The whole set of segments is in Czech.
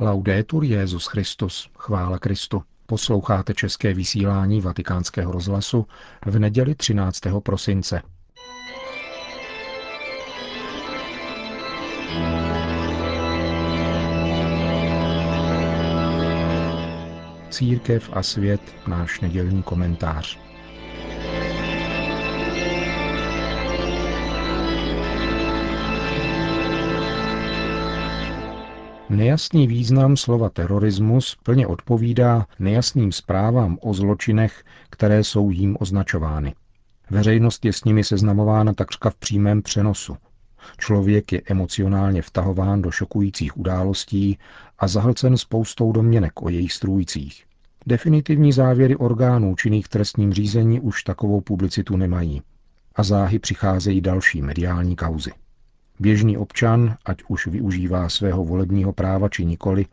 Laudetur Jezus Christus, chvála Kristu. Posloucháte české vysílání Vatikánského rozhlasu v neděli 13. prosince. Církev a svět, náš nedělní komentář. Nejasný význam slova terorismus plně odpovídá nejasným zprávám o zločinech, které jsou jím označovány. Veřejnost je s nimi seznamována takřka v přímém přenosu. Člověk je emocionálně vtahován do šokujících událostí a zahlcen spoustou domněnek o jejich strůjcích. Definitivní závěry orgánů činných trestním řízení už takovou publicitu nemají. A záhy přicházejí další mediální kauzy. Běžný občan, ať už využívá svého volebního práva či nikoli,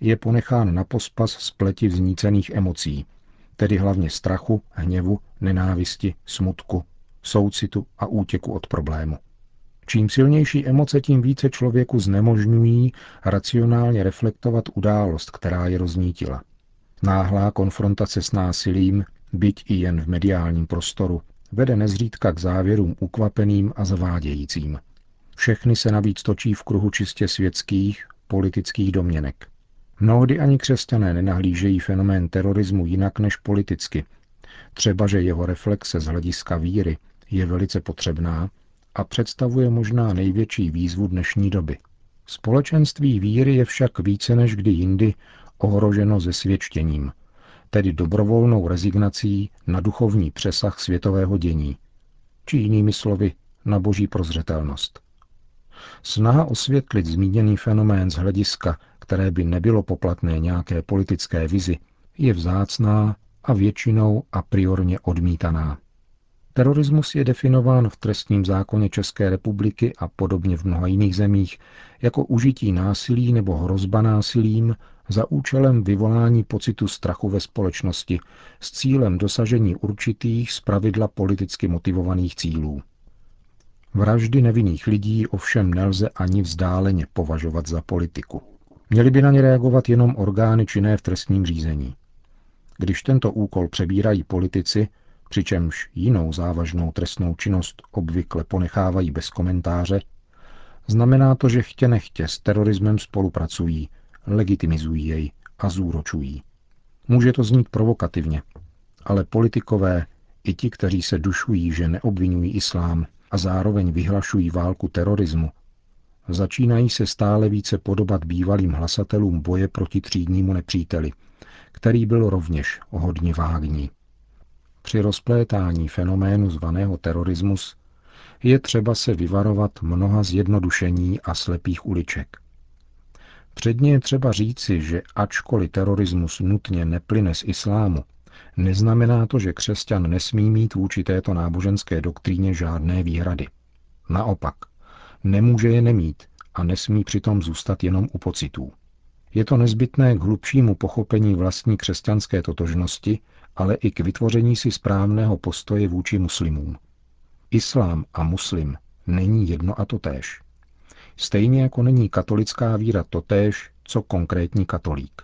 je ponechán na pospas spleti vznícených emocí, tedy hlavně strachu, hněvu, nenávisti, smutku, soucitu a útěku od problému. Čím silnější emoce, tím více člověku znemožňují racionálně reflektovat událost, která je roznítila. Náhlá konfrontace s násilím, byť i jen v mediálním prostoru, vede nezřídka k závěrům ukvapeným a zavádějícím – všechny se navíc točí v kruhu čistě světských, politických domněnek. Mnohdy ani křesťané nenahlížejí fenomén terorismu jinak než politicky. Třeba, že jeho reflexe z hlediska víry je velice potřebná a představuje možná největší výzvu dnešní doby. Společenství víry je však více než kdy jindy ohroženo zesvědčením, tedy dobrovolnou rezignací na duchovní přesah světového dění, či jinými slovy na boží prozřetelnost. Snaha osvětlit zmíněný fenomén z hlediska, které by nebylo poplatné nějaké politické vizi, je vzácná a většinou a priorně odmítaná. Terorismus je definován v trestním zákoně České republiky a podobně v mnoha jiných zemích jako užití násilí nebo hrozba násilím za účelem vyvolání pocitu strachu ve společnosti s cílem dosažení určitých zpravidla politicky motivovaných cílů. Vraždy nevinných lidí ovšem nelze ani vzdáleně považovat za politiku. Měli by na ně reagovat jenom orgány činné v trestním řízení. Když tento úkol přebírají politici, přičemž jinou závažnou trestnou činnost obvykle ponechávají bez komentáře, znamená to, že chtě nechtě s terorismem spolupracují, legitimizují jej a zúročují. Může to znít provokativně, ale politikové, i ti, kteří se dušují, že neobvinují islám, a zároveň vyhlašují válku terorismu, začínají se stále více podobat bývalým hlasatelům boje proti třídnímu nepříteli, který byl rovněž hodně vágní. Při rozplétání fenoménu zvaného terorismus je třeba se vyvarovat mnoha zjednodušení a slepých uliček. Předně je třeba říci, že ačkoliv terorismus nutně neplyne z islámu, neznamená to, že křesťan nesmí mít vůči této náboženské doktríně žádné výhrady. Naopak, nemůže je nemít a nesmí přitom zůstat jenom u pocitů. Je to nezbytné k hlubšímu pochopení vlastní křesťanské totožnosti, ale i k vytvoření si správného postoje vůči muslimům. Islám a muslim není jedno a totéž. Stejně jako není katolická víra totéž, co konkrétní katolík.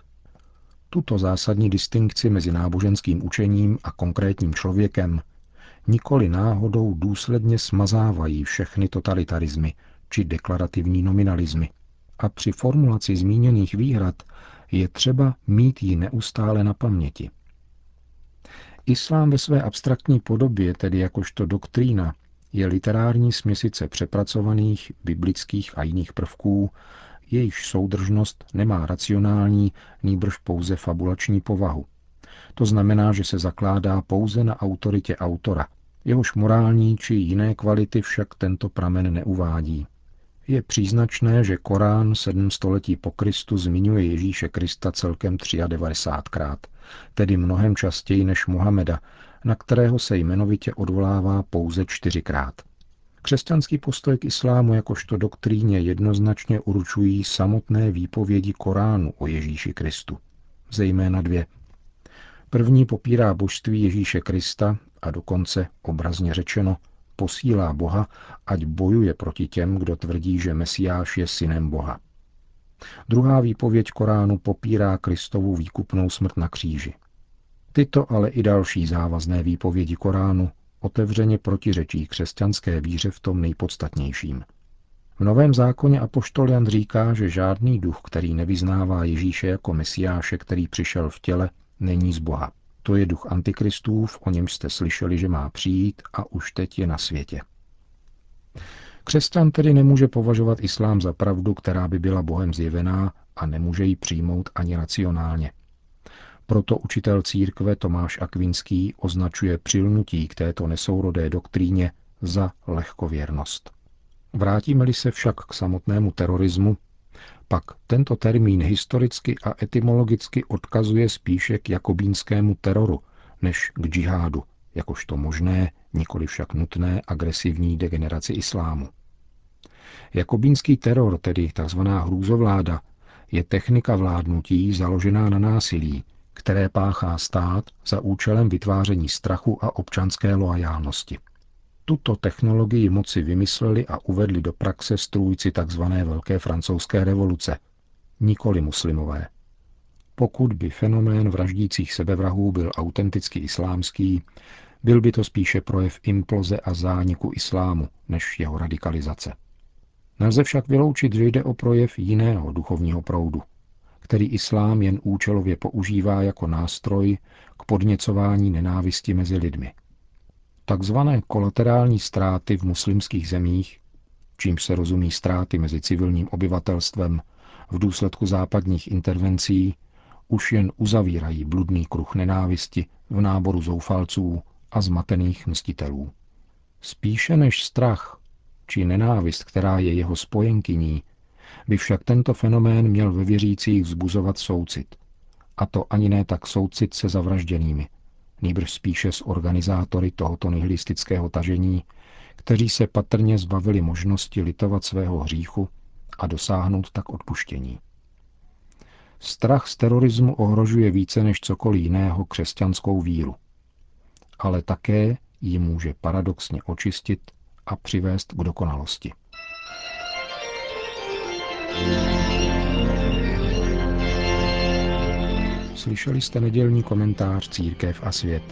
Tuto zásadní distinkci mezi náboženským učením a konkrétním člověkem nikoli náhodou důsledně smazávají všechny totalitarismy či deklarativní nominalismy. A při formulaci zmíněných výhrad je třeba mít ji neustále na paměti. Islám ve své abstraktní podobě, tedy jakožto doktrína, je literární směsice přepracovaných biblických a jiných prvků, jejíž soudržnost nemá racionální, nýbrž pouze fabulační povahu. To znamená, že se zakládá pouze na autoritě autora, jehož morální či jiné kvality však tento pramen neuvádí. Je příznačné, že Korán sedm století po Kristu zmiňuje Ježíše Krista celkem 93krát, tedy mnohem častěji než Mohameda, na kterého se jmenovitě odvolává pouze čtyřikrát. Křesťanský postoj k islámu jakožto doktríně jednoznačně uručují samotné výpovědi Koránu o Ježíši Kristu. Zejména dvě. První popírá božství Ježíše Krista a dokonce, obrazně řečeno, posílá Boha, ať bojuje proti těm, kdo tvrdí, že Mesiáš je synem Boha. Druhá výpověď Koránu popírá Kristovu výkupnou smrt na kříži. Tyto ale i další závazné výpovědi Koránu otevřeně protiřečí křesťanské víře v tom nejpodstatnějším. V Novém zákoně Apoštol Jan říká, že žádný duch, který nevyznává Ježíše jako mesiáše, který přišel v těle, není z Boha. To je duch antikristův, o něm jste slyšeli, že má přijít a už teď je na světě. Křesťan tedy nemůže považovat islám za pravdu, která by byla Bohem zjevená a nemůže ji přijmout ani racionálně. Proto učitel církve Tomáš Akvinský označuje přilnutí k této nesourodé doktríně za lehkověrnost. Vrátíme-li se však k samotnému terorismu, pak tento termín historicky a etymologicky odkazuje spíše k jakobínskému teroru než k džihádu, jakožto možné, nikoli však nutné agresivní degeneraci islámu. Jakobínský teror, tedy tzv. hrůzovláda, je technika vládnutí založená na násilí, které páchá stát za účelem vytváření strachu a občanské loajálnosti. Tuto technologii moci vymysleli a uvedli do praxe strůjci tzv. Velké francouzské revoluce, nikoli muslimové. Pokud by fenomén vraždících sebevrahů byl autenticky islámský, byl by to spíše projev imploze a zániku islámu, než jeho radikalizace. Nelze však vyloučit, že jde o projev jiného duchovního proudu, který islám jen účelově používá jako nástroj k podněcování nenávisti mezi lidmi. Takzvané kolaterální ztráty v muslimských zemích, čím se rozumí ztráty mezi civilním obyvatelstvem v důsledku západních intervencí, už jen uzavírají bludný kruh nenávisti v náboru zoufalců a zmatených mstitelů. Spíše než strach či nenávist, která je jeho spojenkyní, by však tento fenomén měl ve věřících vzbuzovat soucit. A to ani ne tak soucit se zavražděnými, nýbrž spíše s organizátory tohoto nihilistického tažení, kteří se patrně zbavili možnosti litovat svého hříchu a dosáhnout tak odpuštění. Strach z terorismu ohrožuje více než cokoliv jiného křesťanskou víru. Ale také ji může paradoxně očistit a přivést k dokonalosti. Slyšeli jste nedělní komentář Církev a svět.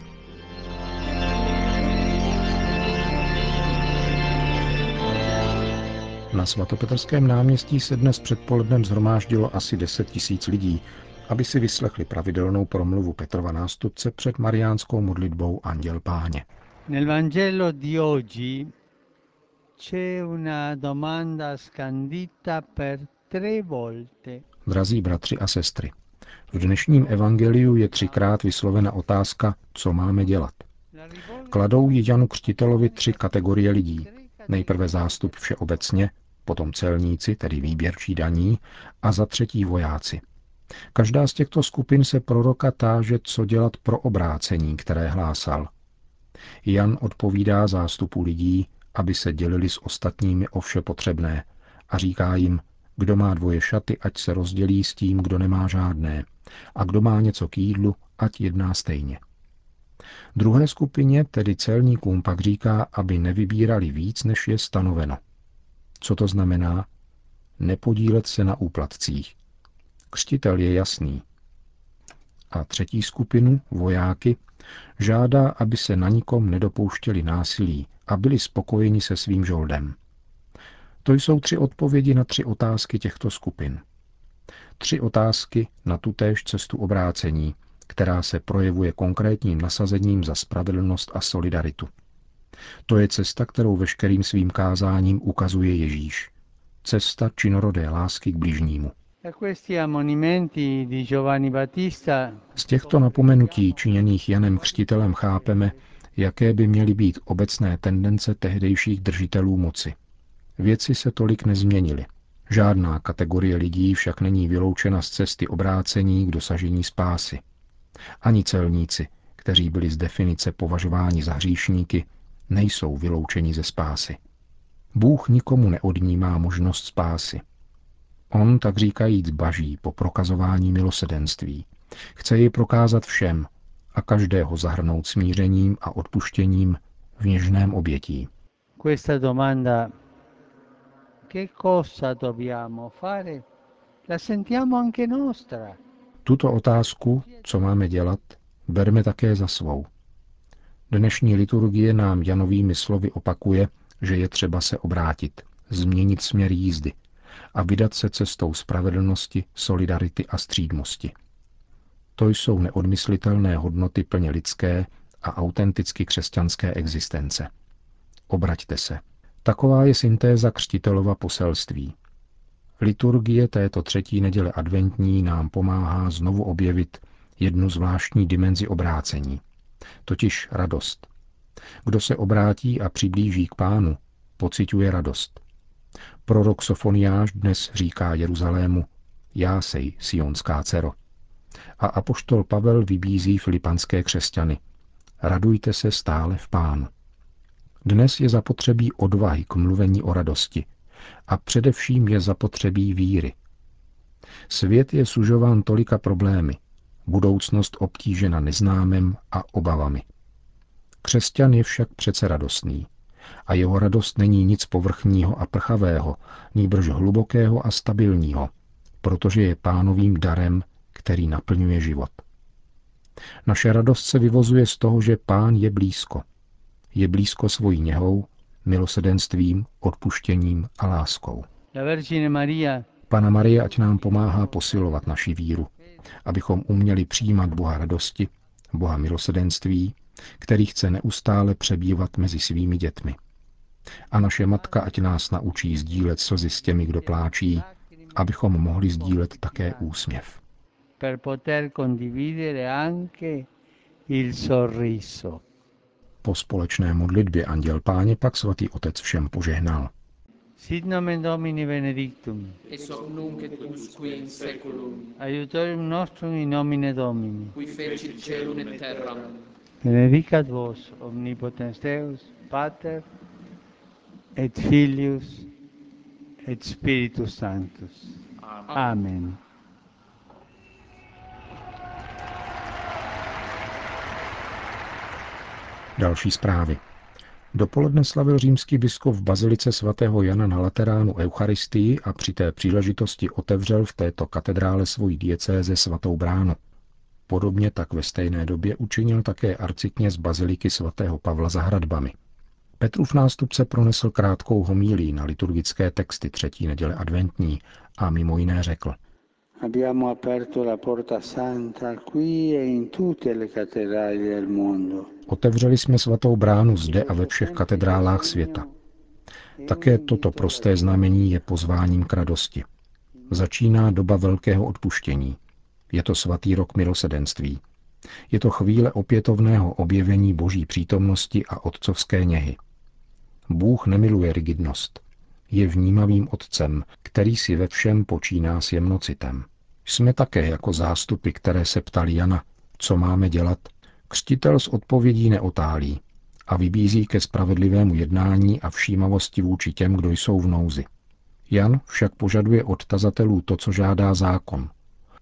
Na svatopetrském náměstí se dnes předpolednem zhromáždilo asi 10 tisíc lidí, aby si vyslechli pravidelnou promluvu Petrova nástupce před mariánskou modlitbou Anděl Páně. Di oggi c'è una domanda scandita per tre volte. Drazí bratři a sestry, v dnešním evangeliu je třikrát vyslovena otázka, co máme dělat. Kladou ji Janu Křtitelovi tři kategorie lidí. Nejprve zástup všeobecně, potom celníci, tedy výběrčí daní, a za třetí vojáci. Každá z těchto skupin se proroka táže, co dělat pro obrácení, které hlásal. Jan odpovídá zástupu lidí, aby se dělili s ostatními o vše potřebné a říká jim, kdo má dvoje šaty, ať se rozdělí s tím, kdo nemá žádné, a kdo má něco k jídlu, ať jedná stejně. Druhé skupině, tedy celníkům, pak říká, aby nevybírali víc, než je stanoveno. Co to znamená? Nepodílet se na úplatcích. Křtitel je jasný. A třetí skupinu, vojáky, žádá, aby se na nikom nedopouštěli násilí a byli spokojeni se svým žoldem. To jsou tři odpovědi na tři otázky těchto skupin. Tři otázky na tutéž cestu obrácení, která se projevuje konkrétním nasazením za spravedlnost a solidaritu. To je cesta, kterou veškerým svým kázáním ukazuje Ježíš. Cesta činorodé lásky k bližnímu. Z těchto napomenutí činěných Janem Křtitelem chápeme, jaké by měly být obecné tendence tehdejších držitelů moci. Věci se tolik nezměnily. Žádná kategorie lidí však není vyloučena z cesty obrácení k dosažení spásy. Ani celníci, kteří byli z definice považováni za hříšníky, nejsou vyloučeni ze spásy. Bůh nikomu neodnímá možnost spásy. On, tak říkajíc, baží po prokazování milosedenství. Chce ji prokázat všem a každého zahrnout smířením a odpuštěním v něžném obětí. Questa domanda che cosa dobbiamo fare la sentiamo anche nostra. Tuto otázku, co máme dělat, berme také za svou. Dnešní liturgie nám Janovými slovy opakuje, že je třeba se obrátit, změnit směr jízdy a vydat se cestou spravedlnosti, solidarity a střídmosti. To jsou neodmyslitelné hodnoty plně lidské a autenticky křesťanské existence. Obraťte se. Taková je syntéza křtitelova poselství. Liturgie této třetí neděle adventní nám pomáhá znovu objevit jednu zvláštní dimenzi obrácení, totiž radost. Kdo se obrátí a přiblíží k pánu, pociťuje radost. Prorok Sofoniáš dnes říká Jeruzalému, jásej, sionská dcero. A apoštol Pavel vybízí filipanské křesťany. Radujte se stále v pánu. Dnes je zapotřebí odvahy k mluvení o radosti a především je zapotřebí víry. Svět je sužován tolika problémy, budoucnost obtížena neznámem a obavami. Křesťan je však přece radostný. A jeho radost není nic povrchního a prchavého, nýbrž hlubokého a stabilního, protože je pánovým darem, který naplňuje život. Naše radost se vyvozuje z toho, že pán je blízko. Je blízko svojí něhou, milosedenstvím, odpuštěním a láskou. Pana Marie ať nám pomáhá posilovat naši víru, abychom uměli přijímat Boha radosti, Boha milosedenství, který chce neustále přebývat mezi svými dětmi. A naše matka ať nás naučí sdílet slzy s těmi, kdo pláčí, abychom mohli sdílet také úsměv. Per poter condividere anche il sorriso. Po společné modlitbě Anděl Páně pak svatý otec všem požehnal. Sit nomen Domini benedictum. Ex hoc nunc et usque in seculum. Aiutorium nostrum in nomine Domini. Qui fecit celum et terram. Benedicat vos omnipotens Deus, Pater et Filius et Spiritus Sanctus. Amen. Amen. Další zprávy. Dopoledne slavil římský biskop v bazilice svatého Jana na Lateránu Eucharistii a při té příležitosti otevřel v této katedrále svoji diecéze svatou bránu. Podobně tak ve stejné době učinil také arcikněz baziliky svatého Pavla za hradbami. Petrův nástupce pronesl krátkou homílí na liturgické texty třetí neděle adventní a mimo jiné řekl – Abbiamo aperto la porta santa qui e in tutte le cattedrali del mondo. Otevřeli jsme svatou bránu zde a ve všech katedrálách světa. Také toto prosté znamení je pozváním k radosti. Začíná doba velkého odpuštění. Je to svatý rok milosedenství. Je to chvíle opětovného objevení boží přítomnosti a otcovské něhy. Bůh nemiluje rigidnost. Je vnímavým otcem, který si ve všem počíná s jemnocitem. Jsme také jako zástupy, které se ptali Jana, co máme dělat. Křtitel s odpovědí neotálí a vybízí ke spravedlivému jednání a všímavosti vůči těm, kdo jsou v nouzi. Jan však požaduje od tazatelů to, co žádá zákon.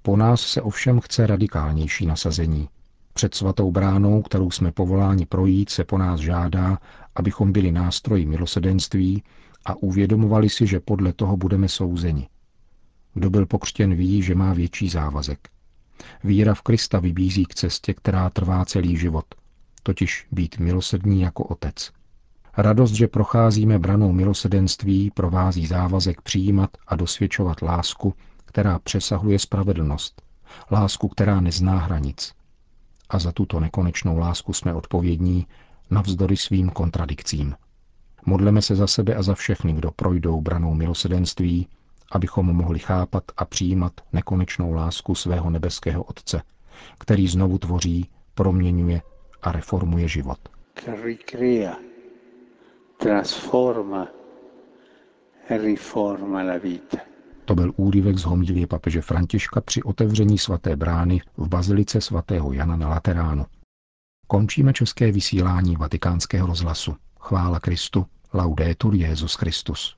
Po nás se ovšem chce radikálnější nasazení. Před svatou bránou, kterou jsme povoláni projít, se po nás žádá, abychom byli nástroji milosedenství a uvědomovali si, že podle toho budeme souzeni. Kdo byl pokřtěn ví, že má větší závazek. Víra v Krista vybízí k cestě, která trvá celý život, totiž být milosedný jako otec. Radost, že procházíme branou milosedenství, provází závazek přijímat a dosvědčovat lásku, která přesahuje spravedlnost, lásku, která nezná hranic. A za tuto nekonečnou lásku jsme odpovědní navzdory svým kontradikcím. Modleme se za sebe a za všechny, kdo projdou branou milosedenství, abychom mohli chápat a přijímat nekonečnou lásku svého nebeského Otce, který znovu tvoří, proměňuje a reformuje život. transforma, e riforma la vita. To byl úryvek z homílie papeže Františka při otevření svaté brány v bazilice svatého Jana na Lateránu. Končíme české vysílání vatikánského rozhlasu. Chvála Kristu. Laudetur Jezus Christus.